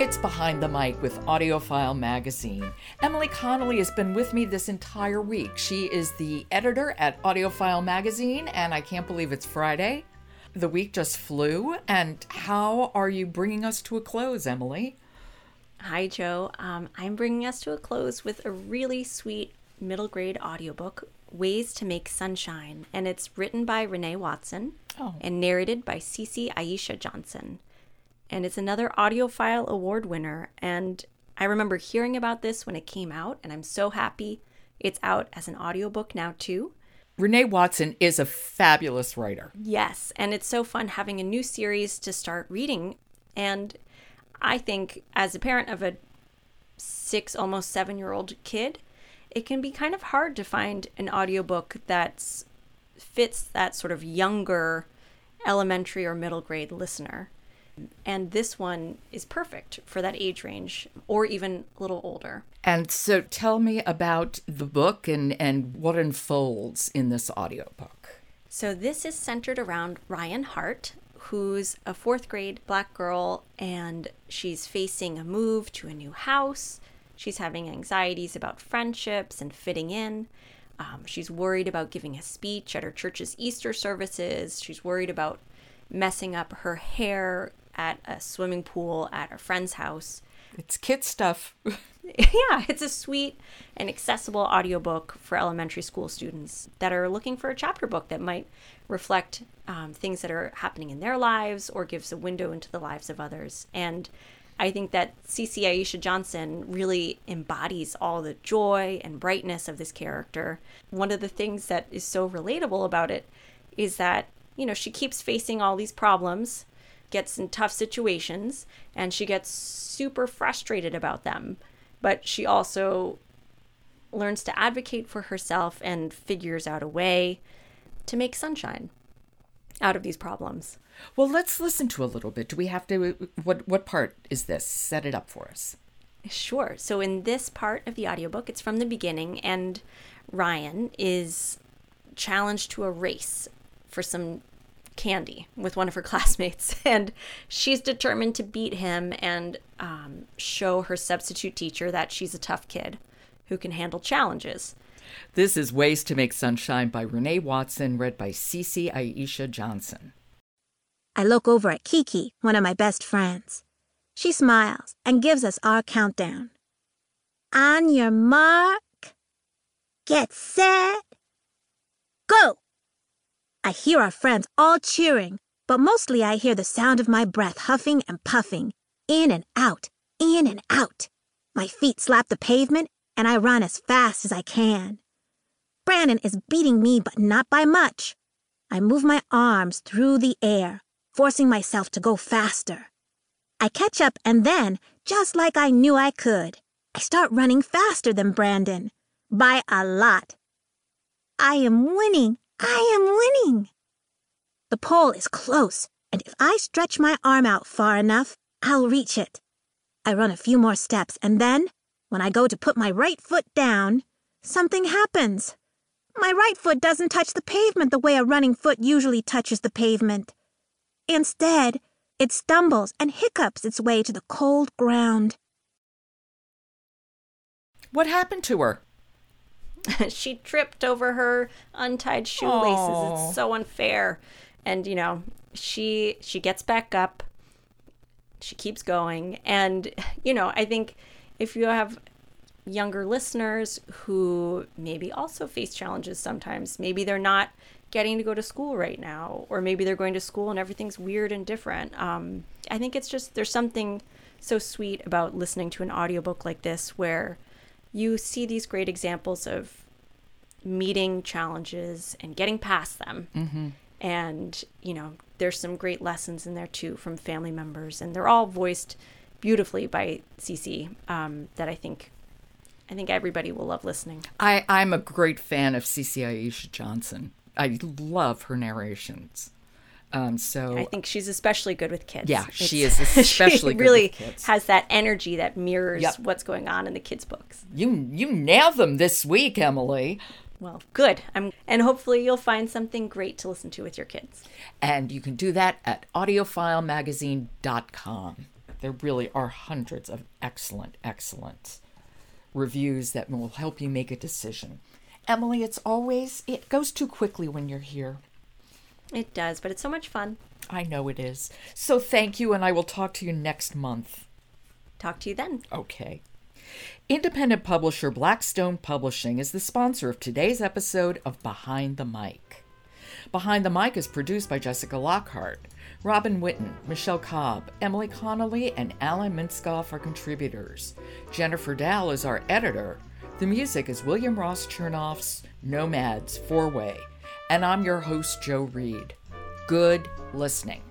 It's Behind the Mic with AudioFile Magazine. Emily Connolly has been with me this entire week. She is the editor at AudioFile Magazine, and I can't believe it's Friday. The week just flew, and how are you bringing us to a close, Emily? Hi, Jo. Um, I'm bringing us to a close with a really sweet middle grade audiobook, Ways to Make Sunshine, and it's written by Renee Watson Oh. and narrated by Cece Aisha Johnson. And it's another AudioFile award winner. And I remember hearing about this when it came out, and I'm so happy it's out as an audiobook now, too. Renee Watson is a fabulous writer. Yes, and it's so fun having a new series to start reading. And I think, as a parent of a six, almost seven year old kid, it can be kind of hard to find an audiobook that fits that sort of younger elementary or middle grade listener. And this one is perfect for that age range or even a little older. And so tell me about the book and, and what unfolds in this audiobook. So this is centered around Ryan Hart, who's a fourth grade black girl, and she's facing a move to a new house. She's having anxieties about friendships and fitting in. Um, she's worried about giving a speech at her church's Easter services. She's worried about messing up her hair at a swimming pool at a friend's house. It's kid stuff. yeah, it's a sweet and accessible audiobook for elementary school students that are looking for a chapter book that might reflect um, things that are happening in their lives or gives a window into the lives of others. And I think that Cece Aisha Johnson really embodies all the joy and brightness of this character. One of the things that is so relatable about it is that, you know, she keeps facing all these problems gets in tough situations and she gets super frustrated about them. But she also learns to advocate for herself and figures out a way to make sunshine out of these problems. Well, let's listen to a little bit. Do we have to what what part is this? Set it up for us. Sure. So in this part of the audiobook, it's from the beginning and Ryan is challenged to a race for some candy with one of her classmates, and she's determined to beat him and um, show her substitute teacher that she's a tough kid who can handle challenges. This is Ways to Make Sunshine by Renee Watson, read by Cece Aisha Johnson. I look over at Kiki, one of my best friends. She smiles and gives us our countdown. On your mark, get set, go! I hear our friends all cheering, but mostly I hear the sound of my breath huffing and puffing, in and out, in and out. My feet slap the pavement, and I run as fast as I can. Brandon is beating me, but not by much. I move my arms through the air, forcing myself to go faster. I catch up, and then, just like I knew I could, I start running faster than Brandon. By a lot. I am winning. I am winning. The pole is close, and if I stretch my arm out far enough, I'll reach it. I run a few more steps, and then, when I go to put my right foot down, something happens. My right foot doesn't touch the pavement the way a running foot usually touches the pavement. Instead, it stumbles and hiccups its way to the cold ground. What happened to her? she tripped over her untied shoelaces. Aw. It's so unfair. And you know, she she gets back up. She keeps going and you know, I think if you have younger listeners who maybe also face challenges sometimes, maybe they're not getting to go to school right now or maybe they're going to school and everything's weird and different. Um I think it's just there's something so sweet about listening to an audiobook like this where you see these great examples of meeting challenges and getting past them. Mm-hmm. And, you know, there's some great lessons in there too from family members, and they're all voiced beautifully by Cece um, that I think. I think everybody will love listening. I, I'm a great fan of Cece Aisha Johnson. I love her narrations. Um, so I think she's especially good with kids. Yeah, she is especially she good really with kids. has that energy that mirrors Yep. what's going on in the kids' books. you you nailed them this week, Emily. Well, good. I'm, and hopefully you'll find something great to listen to with your kids. And you can do that at audiofilemagazine.com. There really are hundreds of excellent, excellent reviews that will help you make a decision. Emily, it's always, it goes too quickly when you're here. It does, but it's so much fun. I know it is. So thank you, and I will talk to you next month. Talk to you then. Okay. Independent publisher Blackstone Publishing is the sponsor of today's episode of Behind the Mic. Behind the Mic is produced by Jessica Lockhart. Robin Whitten, Michelle Cobb, Emily Connolly, and Alan Minskoff are contributors. Jennifer Dow is our editor. The music is William Ross Chernoff's Nomads Four Way. And I'm your host, Jo Reed. Good listening.